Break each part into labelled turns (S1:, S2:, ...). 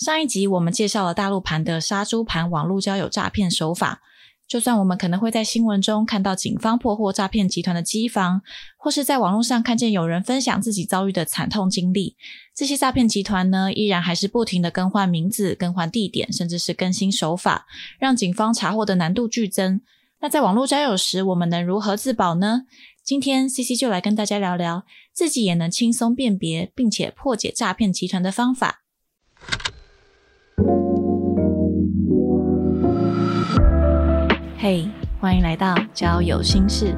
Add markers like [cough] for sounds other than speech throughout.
S1: 上一集我们介绍了大陆盘的杀猪盘网络交友诈骗手法。就算我们可能会在新闻中看到警方破获诈骗集团的机房，或是在网络上看见有人分享自己遭遇的惨痛经历，这些诈骗集团呢，依然还是不停的更换名字、更换地点，甚至是更新手法，让警方查获的难度剧增。那在网络交友时，我们能如何自保呢？今天 C C 就来跟大家聊聊自己也能轻松辨别并且破解诈骗集团的方法。嘿，欢迎来到交友心事，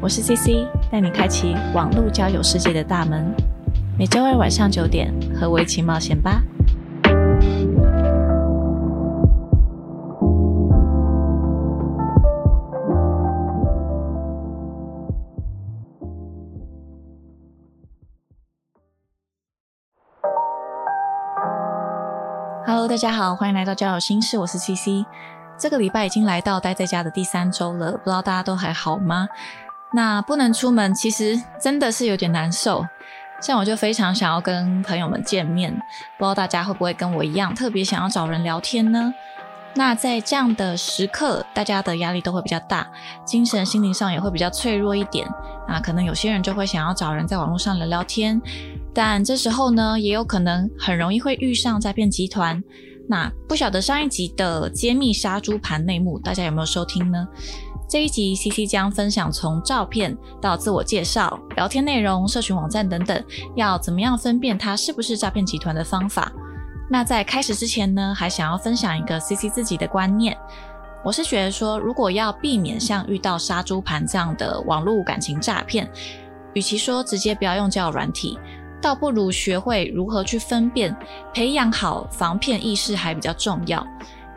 S1: 我是 C C，带你开启网络交友世界的大门。每周二晚上九点，和我一起冒险吧。Hello，大家好，欢迎来到交友心事，我是 C C。这个礼拜已经来到待在家的第三周了，不知道大家都还好吗？那不能出门，其实真的是有点难受。像我就非常想要跟朋友们见面，不知道大家会不会跟我一样，特别想要找人聊天呢？那在这样的时刻，大家的压力都会比较大，精神心灵上也会比较脆弱一点。那可能有些人就会想要找人在网络上聊聊天，但这时候呢，也有可能很容易会遇上诈骗集团。那不晓得上一集的揭秘杀猪盘内幕，大家有没有收听呢？这一集 C C 将分享从照片到自我介绍、聊天内容、社群网站等等，要怎么样分辨它是不是诈骗集团的方法。那在开始之前呢，还想要分享一个 C C 自己的观念。我是觉得说，如果要避免像遇到杀猪盘这样的网络感情诈骗，与其说直接不要用交友软体。倒不如学会如何去分辨，培养好防骗意识还比较重要。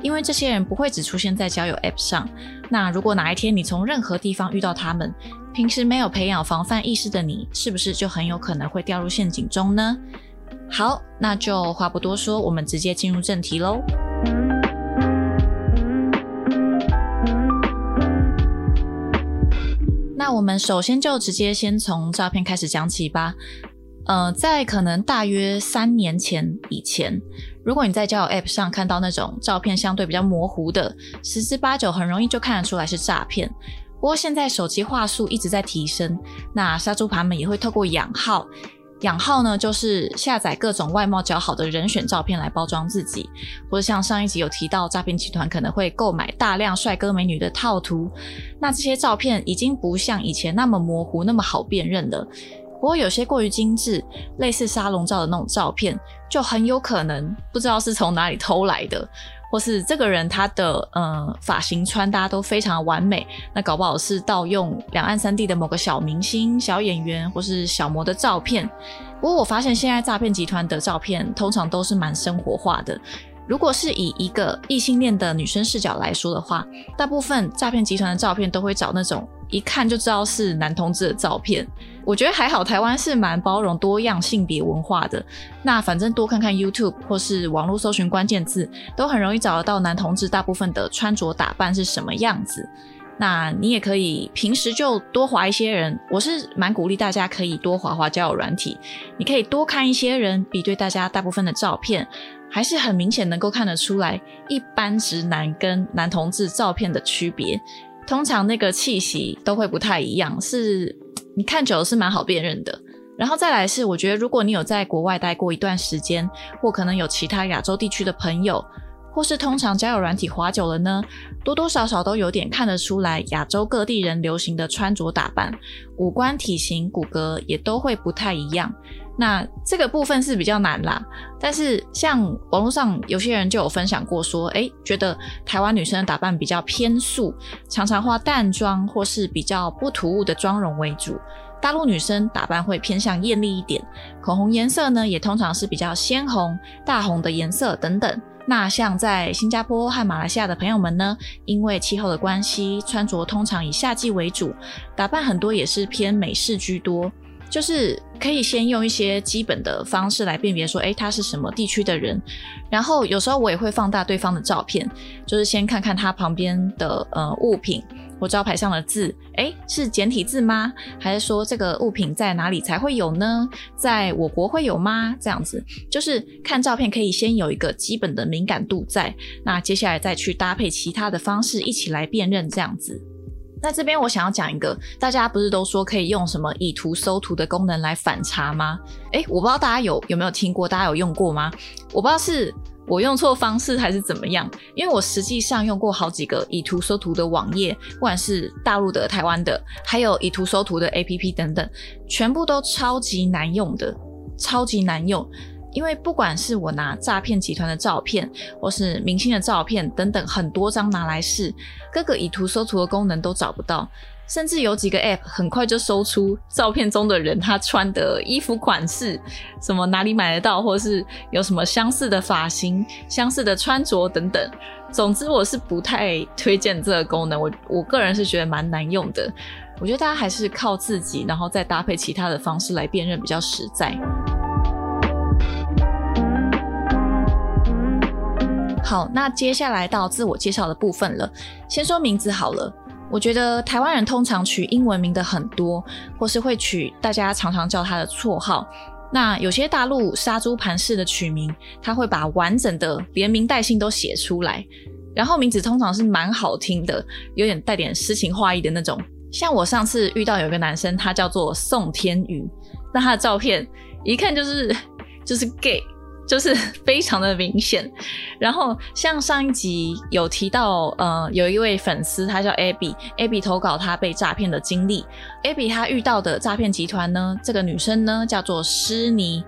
S1: 因为这些人不会只出现在交友 App 上。那如果哪一天你从任何地方遇到他们，平时没有培养防范意识的你，是不是就很有可能会掉入陷阱中呢？好，那就话不多说，我们直接进入正题喽。那我们首先就直接先从照片开始讲起吧。呃，在可能大约三年前以前，如果你在交友 App 上看到那种照片相对比较模糊的，十之八九很容易就看得出来是诈骗。不过现在手机话术一直在提升，那杀猪盘们也会透过养号，养号呢就是下载各种外貌较好的人选照片来包装自己，或者像上一集有提到，诈骗集团可能会购买大量帅哥美女的套图，那这些照片已经不像以前那么模糊，那么好辨认了。不过有些过于精致，类似沙龙照的那种照片，就很有可能不知道是从哪里偷来的，或是这个人他的嗯发型穿搭都非常完美，那搞不好是盗用两岸三地的某个小明星、小演员或是小模的照片。不过我发现现在诈骗集团的照片通常都是蛮生活化的。如果是以一个异性恋的女生视角来说的话，大部分诈骗集团的照片都会找那种一看就知道是男同志的照片。我觉得还好，台湾是蛮包容多样性别文化的。那反正多看看 YouTube 或是网络搜寻关键字，都很容易找得到男同志大部分的穿着打扮是什么样子。那你也可以平时就多划一些人，我是蛮鼓励大家可以多划划交友软体。你可以多看一些人，比对大家大部分的照片。还是很明显能够看得出来，一般直男跟男同志照片的区别，通常那个气息都会不太一样，是 [tsk] 你看久了是蛮好辨认的。然后再来是，我觉得如果你有在国外待过一段时间，或可能有其他亚洲地区的朋友。或是通常交友软体滑久了呢，多多少少都有点看得出来，亚洲各地人流行的穿着打扮、五官体型、骨骼也都会不太一样。那这个部分是比较难啦。但是像网络上有些人就有分享过说，哎，觉得台湾女生的打扮比较偏素，常常化淡妆或是比较不突兀的妆容为主。大陆女生打扮会偏向艳丽一点，口红颜色呢也通常是比较鲜红、大红的颜色等等。那像在新加坡和马来西亚的朋友们呢，因为气候的关系，穿着通常以夏季为主，打扮很多也是偏美式居多。就是可以先用一些基本的方式来辨别说，哎，他是什么地区的人。然后有时候我也会放大对方的照片，就是先看看他旁边的呃物品。招牌上的字，哎，是简体字吗？还是说这个物品在哪里才会有呢？在我国会有吗？这样子，就是看照片可以先有一个基本的敏感度在，那接下来再去搭配其他的方式一起来辨认这样子。那这边我想要讲一个，大家不是都说可以用什么以图搜图的功能来反查吗？诶，我不知道大家有有没有听过，大家有用过吗？我不知道是我用错方式还是怎么样，因为我实际上用过好几个以图搜图的网页，不管是大陆的、台湾的，还有以图搜图的 APP 等等，全部都超级难用的，超级难用。因为不管是我拿诈骗集团的照片，或是明星的照片等等很多张拿来试，各个以图搜图的功能都找不到，甚至有几个 App 很快就搜出照片中的人他穿的衣服款式，什么哪里买得到，或是有什么相似的发型、相似的穿着等等。总之，我是不太推荐这个功能，我我个人是觉得蛮难用的。我觉得大家还是靠自己，然后再搭配其他的方式来辨认比较实在。好，那接下来到自我介绍的部分了。先说名字好了。我觉得台湾人通常取英文名的很多，或是会取大家常常叫他的绰号。那有些大陆杀猪盘式的取名，他会把完整的连名带姓都写出来，然后名字通常是蛮好听的，有点带点诗情画意的那种。像我上次遇到有个男生，他叫做宋天宇，那他的照片一看就是就是 gay。就是 [laughs] 非常的明显，然后像上一集有提到，呃，有一位粉丝，他叫 Abby，Abby 投稿他被诈骗的经历，Abby 他遇到的诈骗集团呢，这个女生呢叫做诗妮，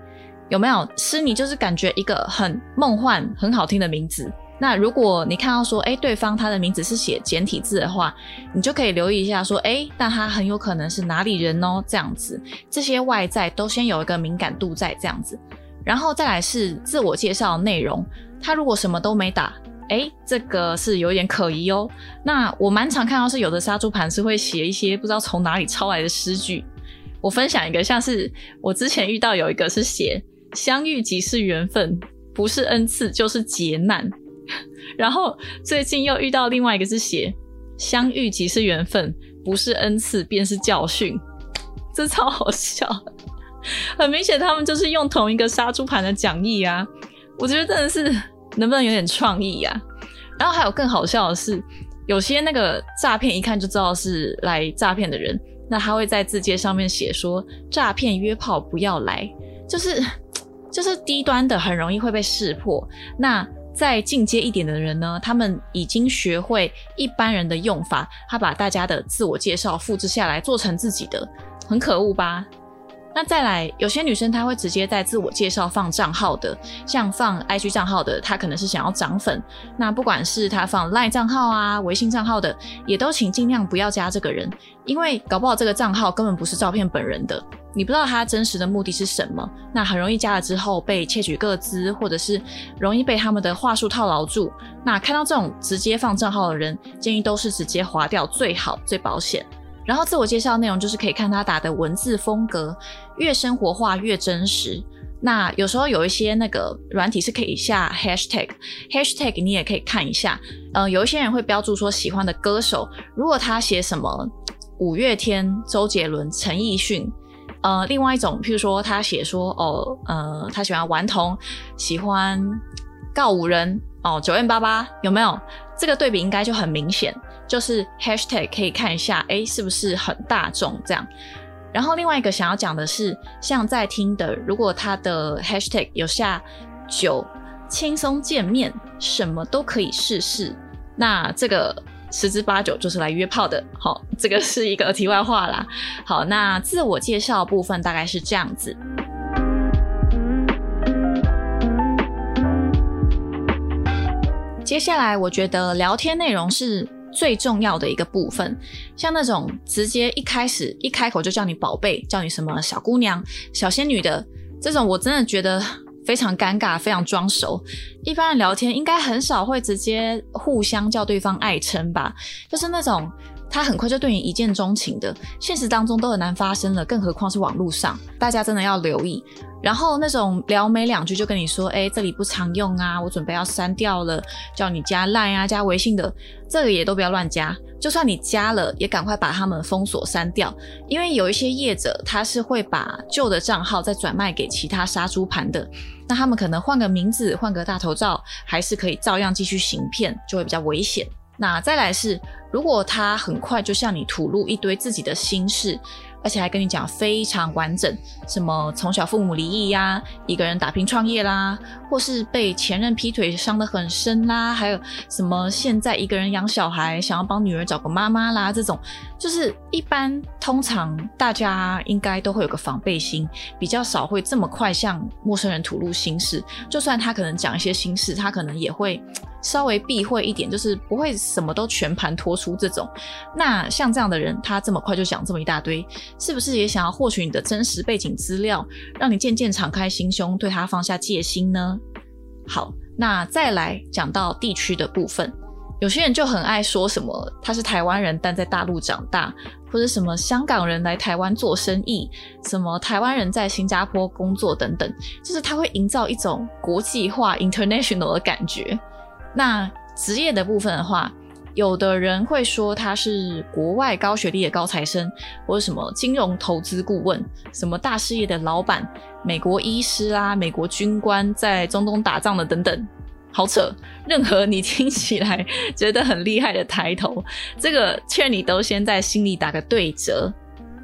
S1: 有没有？诗妮就是感觉一个很梦幻、很好听的名字。那如果你看到说，哎，对方他的名字是写简体字的话，你就可以留意一下，说，哎，那他很有可能是哪里人哦？这样子，这些外在都先有一个敏感度在，这样子。然后再来是自我介绍内容，他如果什么都没打，哎，这个是有点可疑哦。那我蛮常看到是有的杀猪盘是会写一些不知道从哪里抄来的诗句。我分享一个，像是我之前遇到有一个是写相遇即是缘分，不是恩赐就是劫难。[laughs] 然后最近又遇到另外一个是写相遇即是缘分，不是恩赐便是教训，这超好笑。[laughs] 很明显，他们就是用同一个杀猪盘的讲义啊！我觉得真的是能不能有点创意呀？然后还有更好笑的是，有些那个诈骗一看就知道是来诈骗的人，那他会在字节上面写说“诈骗约炮不要来”，就是就是低端的，很容易会被识破。那再进阶一点的人呢，他们已经学会一般人的用法，他把大家的自我介绍复制下来做成自己的，很可恶吧？那再来，有些女生她会直接在自我介绍放账号的，像放 IG 账号的，她可能是想要涨粉。那不管是她放 LINE 账号啊、微信账号的，也都请尽量不要加这个人，因为搞不好这个账号根本不是照片本人的，你不知道他真实的目的是什么，那很容易加了之后被窃取个资，或者是容易被他们的话术套牢住。那看到这种直接放账号的人，建议都是直接划掉最好、最保险。然后自我介绍内容就是可以看他打的文字风格，越生活化越真实。那有时候有一些那个软体是可以下 hashtag，hashtag 你也可以看一下。呃，有一些人会标注说喜欢的歌手，如果他写什么五月天、周杰伦、陈奕迅，呃，另外一种譬如说他写说哦，呃，他喜欢顽童，喜欢告五人哦，九 N 八八有没有？这个对比应该就很明显。就是 hashtag 可以看一下，哎，是不是很大众这样？然后另外一个想要讲的是，像在听的，如果他的 hashtag 有下九轻松见面，什么都可以试试，那这个十之八九就是来约炮的。好，这个是一个题外话啦。好，那自我介绍部分大概是这样子。接下来，我觉得聊天内容是。最重要的一个部分，像那种直接一开始一开口就叫你宝贝，叫你什么小姑娘、小仙女的这种，我真的觉得非常尴尬，非常装熟。一般人聊天应该很少会直接互相叫对方爱称吧，就是那种。他很快就对你一见钟情的，现实当中都很难发生了，更何况是网络上，大家真的要留意。然后那种聊没两句就跟你说，哎，这里不常用啊，我准备要删掉了，叫你加 Line 啊，加微信的，这个也都不要乱加。就算你加了，也赶快把他们封锁删掉，因为有一些业者他是会把旧的账号再转卖给其他杀猪盘的，那他们可能换个名字、换个大头照，还是可以照样继续行骗，就会比较危险。那再来是，如果他很快就向你吐露一堆自己的心事。而且还跟你讲非常完整，什么从小父母离异呀，一个人打拼创业啦，或是被前任劈腿伤得很深啦，还有什么现在一个人养小孩，想要帮女儿找个妈妈啦，这种就是一般通常大家应该都会有个防备心，比较少会这么快向陌生人吐露心事。就算他可能讲一些心事，他可能也会。稍微避讳一点，就是不会什么都全盘托出这种。那像这样的人，他这么快就讲这么一大堆，是不是也想要获取你的真实背景资料，让你渐渐敞开心胸，对他放下戒心呢？好，那再来讲到地区的部分，有些人就很爱说什么他是台湾人，但在大陆长大，或者什么香港人来台湾做生意，什么台湾人在新加坡工作等等，就是他会营造一种国际化 [laughs] （international） 的感觉。那职业的部分的话，有的人会说他是国外高学历的高材生，或者什么金融投资顾问，什么大事业的老板，美国医师啊，美国军官在中东打仗的等等，好扯。任何你听起来觉得很厉害的抬头，这个劝你都先在心里打个对折。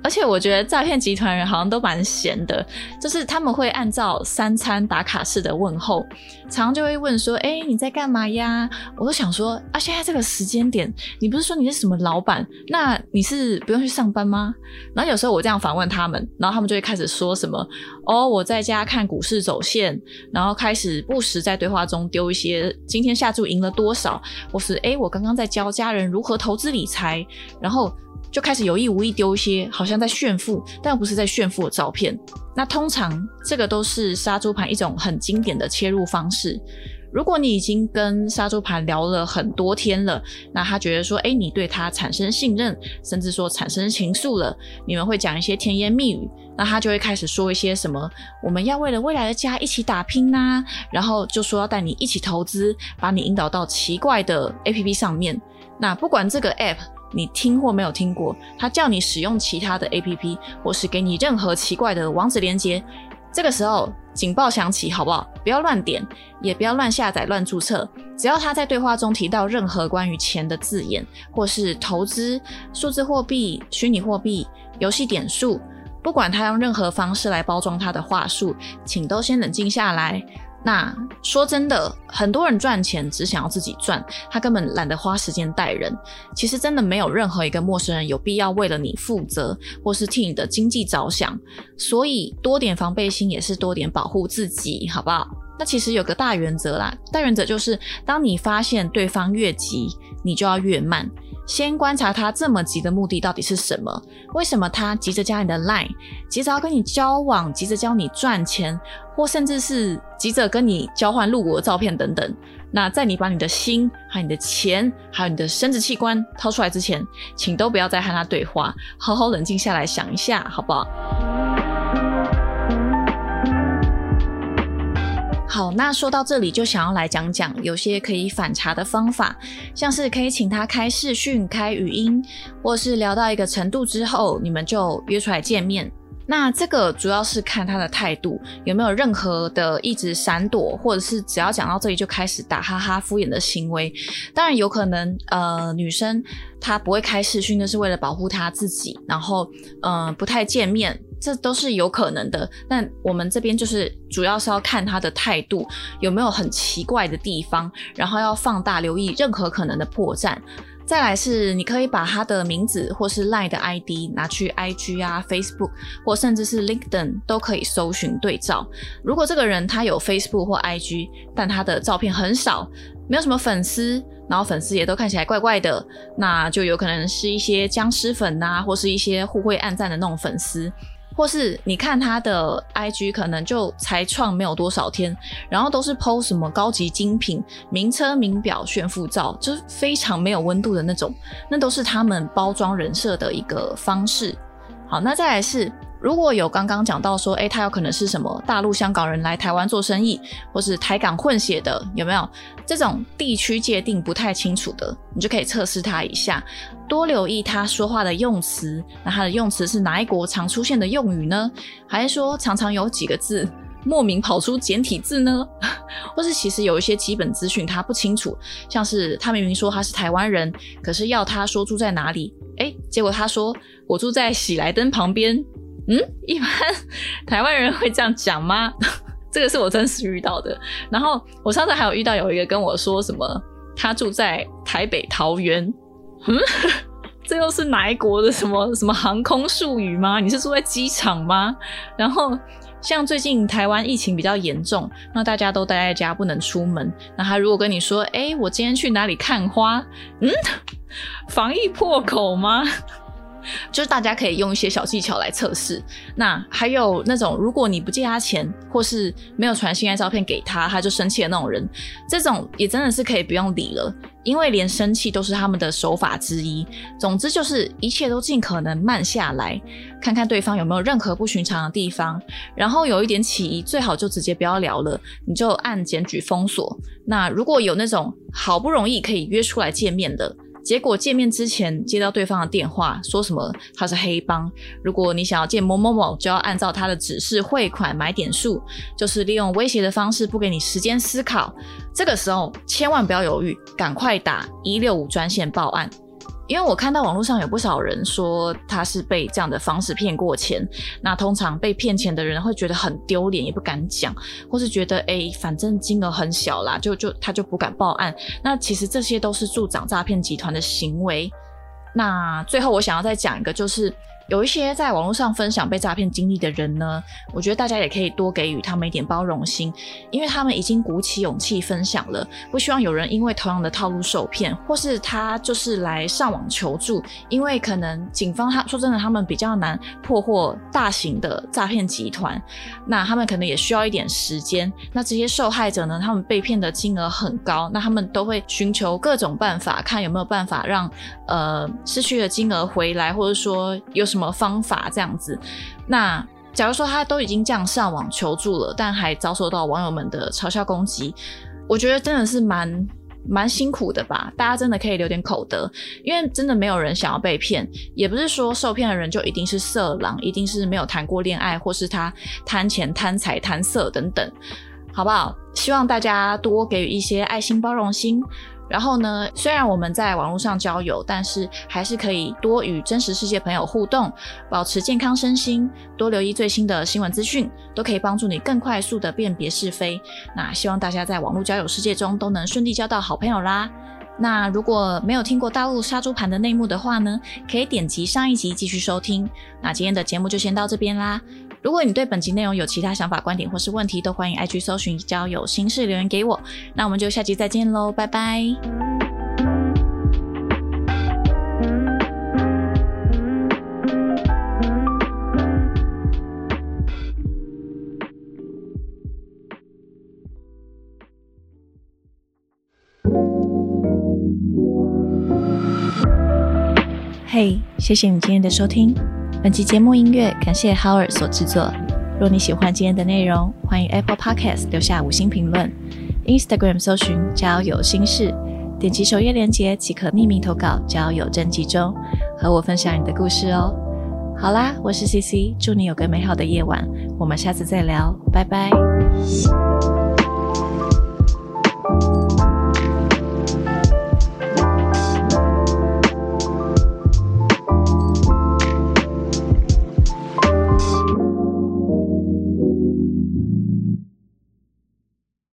S1: 而且我觉得诈骗集团人好像都蛮闲的，就是他们会按照三餐打卡式的问候，常常就会问说：“哎，你在干嘛呀？”我都想说：“啊，现在这个时间点，你不是说你是什么老板？那你是不用去上班吗？”然后有时候我这样反问他们，然后他们就会开始说什么：“哦，我在家看股市走线。”然后开始不时在对话中丢一些今天下注赢了多少，或是“哎，我刚刚在教家人如何投资理财。”然后。就开始有意无意丢一些好像在炫富，但不是在炫富的照片。那通常这个都是杀猪盘一种很经典的切入方式。如果你已经跟杀猪盘聊了很多天了，那他觉得说，哎，你对他产生信任，甚至说产生情愫了，你们会讲一些甜言蜜语，那他就会开始说一些什么，我们要为了未来的家一起打拼呐，然后就说要带你一起投资，把你引导到奇怪的 A P P 上面。那不管这个 App。你听或没有听过，他叫你使用其他的 A P P，或是给你任何奇怪的网址连接，这个时候警报响起，好不好？不要乱点，也不要乱下载、乱注册。只要他在对话中提到任何关于钱的字眼，或是投资、数字货币、虚拟货币、游戏点数，不管他用任何方式来包装他的话术，请都先冷静下来。那说真的，很多人赚钱只想要自己赚，他根本懒得花时间带人。其实真的没有任何一个陌生人有必要为了你负责，或是替你的经济着想。所以多点防备心也是多点保护自己，好不好？那其实有个大原则啦，大原则就是当你发现对方越急，你就要越慢。先观察他这么急的目的到底是什么？为什么他急着加你的 line，急着要跟你交往，急着教你赚钱，或甚至是急着跟你交换露骨的照片等等？那在你把你的心、还有你的钱、还有你的生殖器官掏出来之前，请都不要再和他对话，好好冷静下来想一下，好不好？好，那说到这里，就想要来讲讲有些可以反查的方法，像是可以请他开视讯、开语音，或是聊到一个程度之后，你们就约出来见面。那这个主要是看他的态度有没有任何的一直闪躲，或者是只要讲到这里就开始打哈哈敷衍的行为。当然有可能，呃，女生她不会开视讯，那是为了保护她自己，然后嗯，不太见面。这都是有可能的，但我们这边就是主要是要看他的态度有没有很奇怪的地方，然后要放大留意任何可能的破绽。再来是你可以把他的名字或是 Line 的 ID 拿去 IG 啊、Facebook 或甚至是 LinkedIn 都可以搜寻对照。如果这个人他有 Facebook 或 IG，但他的照片很少，没有什么粉丝，然后粉丝也都看起来怪怪的，那就有可能是一些僵尸粉啊，或是一些互惠暗赞的那种粉丝。或是你看他的 IG，可能就才创没有多少天，然后都是 PO 什么高级精品、名车名表炫富照，就是非常没有温度的那种，那都是他们包装人设的一个方式。好，那再来是如果有刚刚讲到说，诶，他有可能是什么大陆香港人来台湾做生意，或是台港混血的，有没有这种地区界定不太清楚的，你就可以测试他一下，多留意他说话的用词，那他的用词是哪一国常出现的用语呢？还是说常常有几个字莫名跑出简体字呢？[laughs] 或是其实有一些基本资讯他不清楚，像是他明明说他是台湾人，可是要他说住在哪里，诶，结果他说我住在喜来登旁边。嗯，一般台湾人会这样讲吗？[laughs] 这个是我真实遇到的。然后我上次还有遇到有一个跟我说什么，他住在台北桃园。嗯，[laughs] 这又是哪一国的什么什么航空术语吗？你是住在机场吗？然后像最近台湾疫情比较严重，那大家都待在家不能出门。那他如果跟你说，哎，我今天去哪里看花？嗯，防疫破口吗？就是大家可以用一些小技巧来测试。那还有那种，如果你不借他钱，或是没有传性爱照片给他，他就生气的那种人，这种也真的是可以不用理了，因为连生气都是他们的手法之一。总之就是一切都尽可能慢下来，看看对方有没有任何不寻常的地方，然后有一点起疑，最好就直接不要聊了，你就按检举封锁。那如果有那种好不容易可以约出来见面的。结果见面之前接到对方的电话，说什么他是黑帮，如果你想要见某某某，就要按照他的指示汇款买点数，就是利用威胁的方式不给你时间思考。这个时候千万不要犹豫，赶快打一六五专线报案。因为我看到网络上有不少人说他是被这样的方式骗过钱，那通常被骗钱的人会觉得很丢脸，也不敢讲，或是觉得哎，反正金额很小啦，就就他就不敢报案。那其实这些都是助长诈骗集团的行为。那最后我想要再讲一个，就是。有一些在网络上分享被诈骗经历的人呢，我觉得大家也可以多给予他们一点包容心，因为他们已经鼓起勇气分享了，不希望有人因为同样的套路受骗，或是他就是来上网求助，因为可能警方他说真的，他们比较难破获大型的诈骗集团，那他们可能也需要一点时间。那这些受害者呢，他们被骗的金额很高，那他们都会寻求各种办法，看有没有办法让呃失去的金额回来，或者说有。什么方法这样子？那假如说他都已经这样上网求助了，但还遭受到网友们的嘲笑攻击，我觉得真的是蛮蛮辛苦的吧。大家真的可以留点口德，因为真的没有人想要被骗，也不是说受骗的人就一定是色狼，一定是没有谈过恋爱，或是他贪钱、贪财、贪色等等，好不好？希望大家多给予一些爱心、包容心。然后呢？虽然我们在网络上交友，但是还是可以多与真实世界朋友互动，保持健康身心，多留意最新的新闻资讯，都可以帮助你更快速的辨别是非。那希望大家在网络交友世界中都能顺利交到好朋友啦。那如果没有听过大陆杀猪盘的内幕的话呢，可以点击上一集继续收听。那今天的节目就先到这边啦。如果你对本集内容有其他想法、观点或是问题，都欢迎 IG 搜寻交友心事留言给我。那我们就下集再见喽，拜拜。谢谢你今天的收听。本期节目音乐感谢 Howard 所制作。若你喜欢今天的内容，欢迎 Apple Podcast 留下五星评论，Instagram 搜寻交友心事，点击首页链接即可匿名投稿交友征集中，和我分享你的故事哦。好啦，我是 CC，祝你有个美好的夜晚，我们下次再聊，拜拜。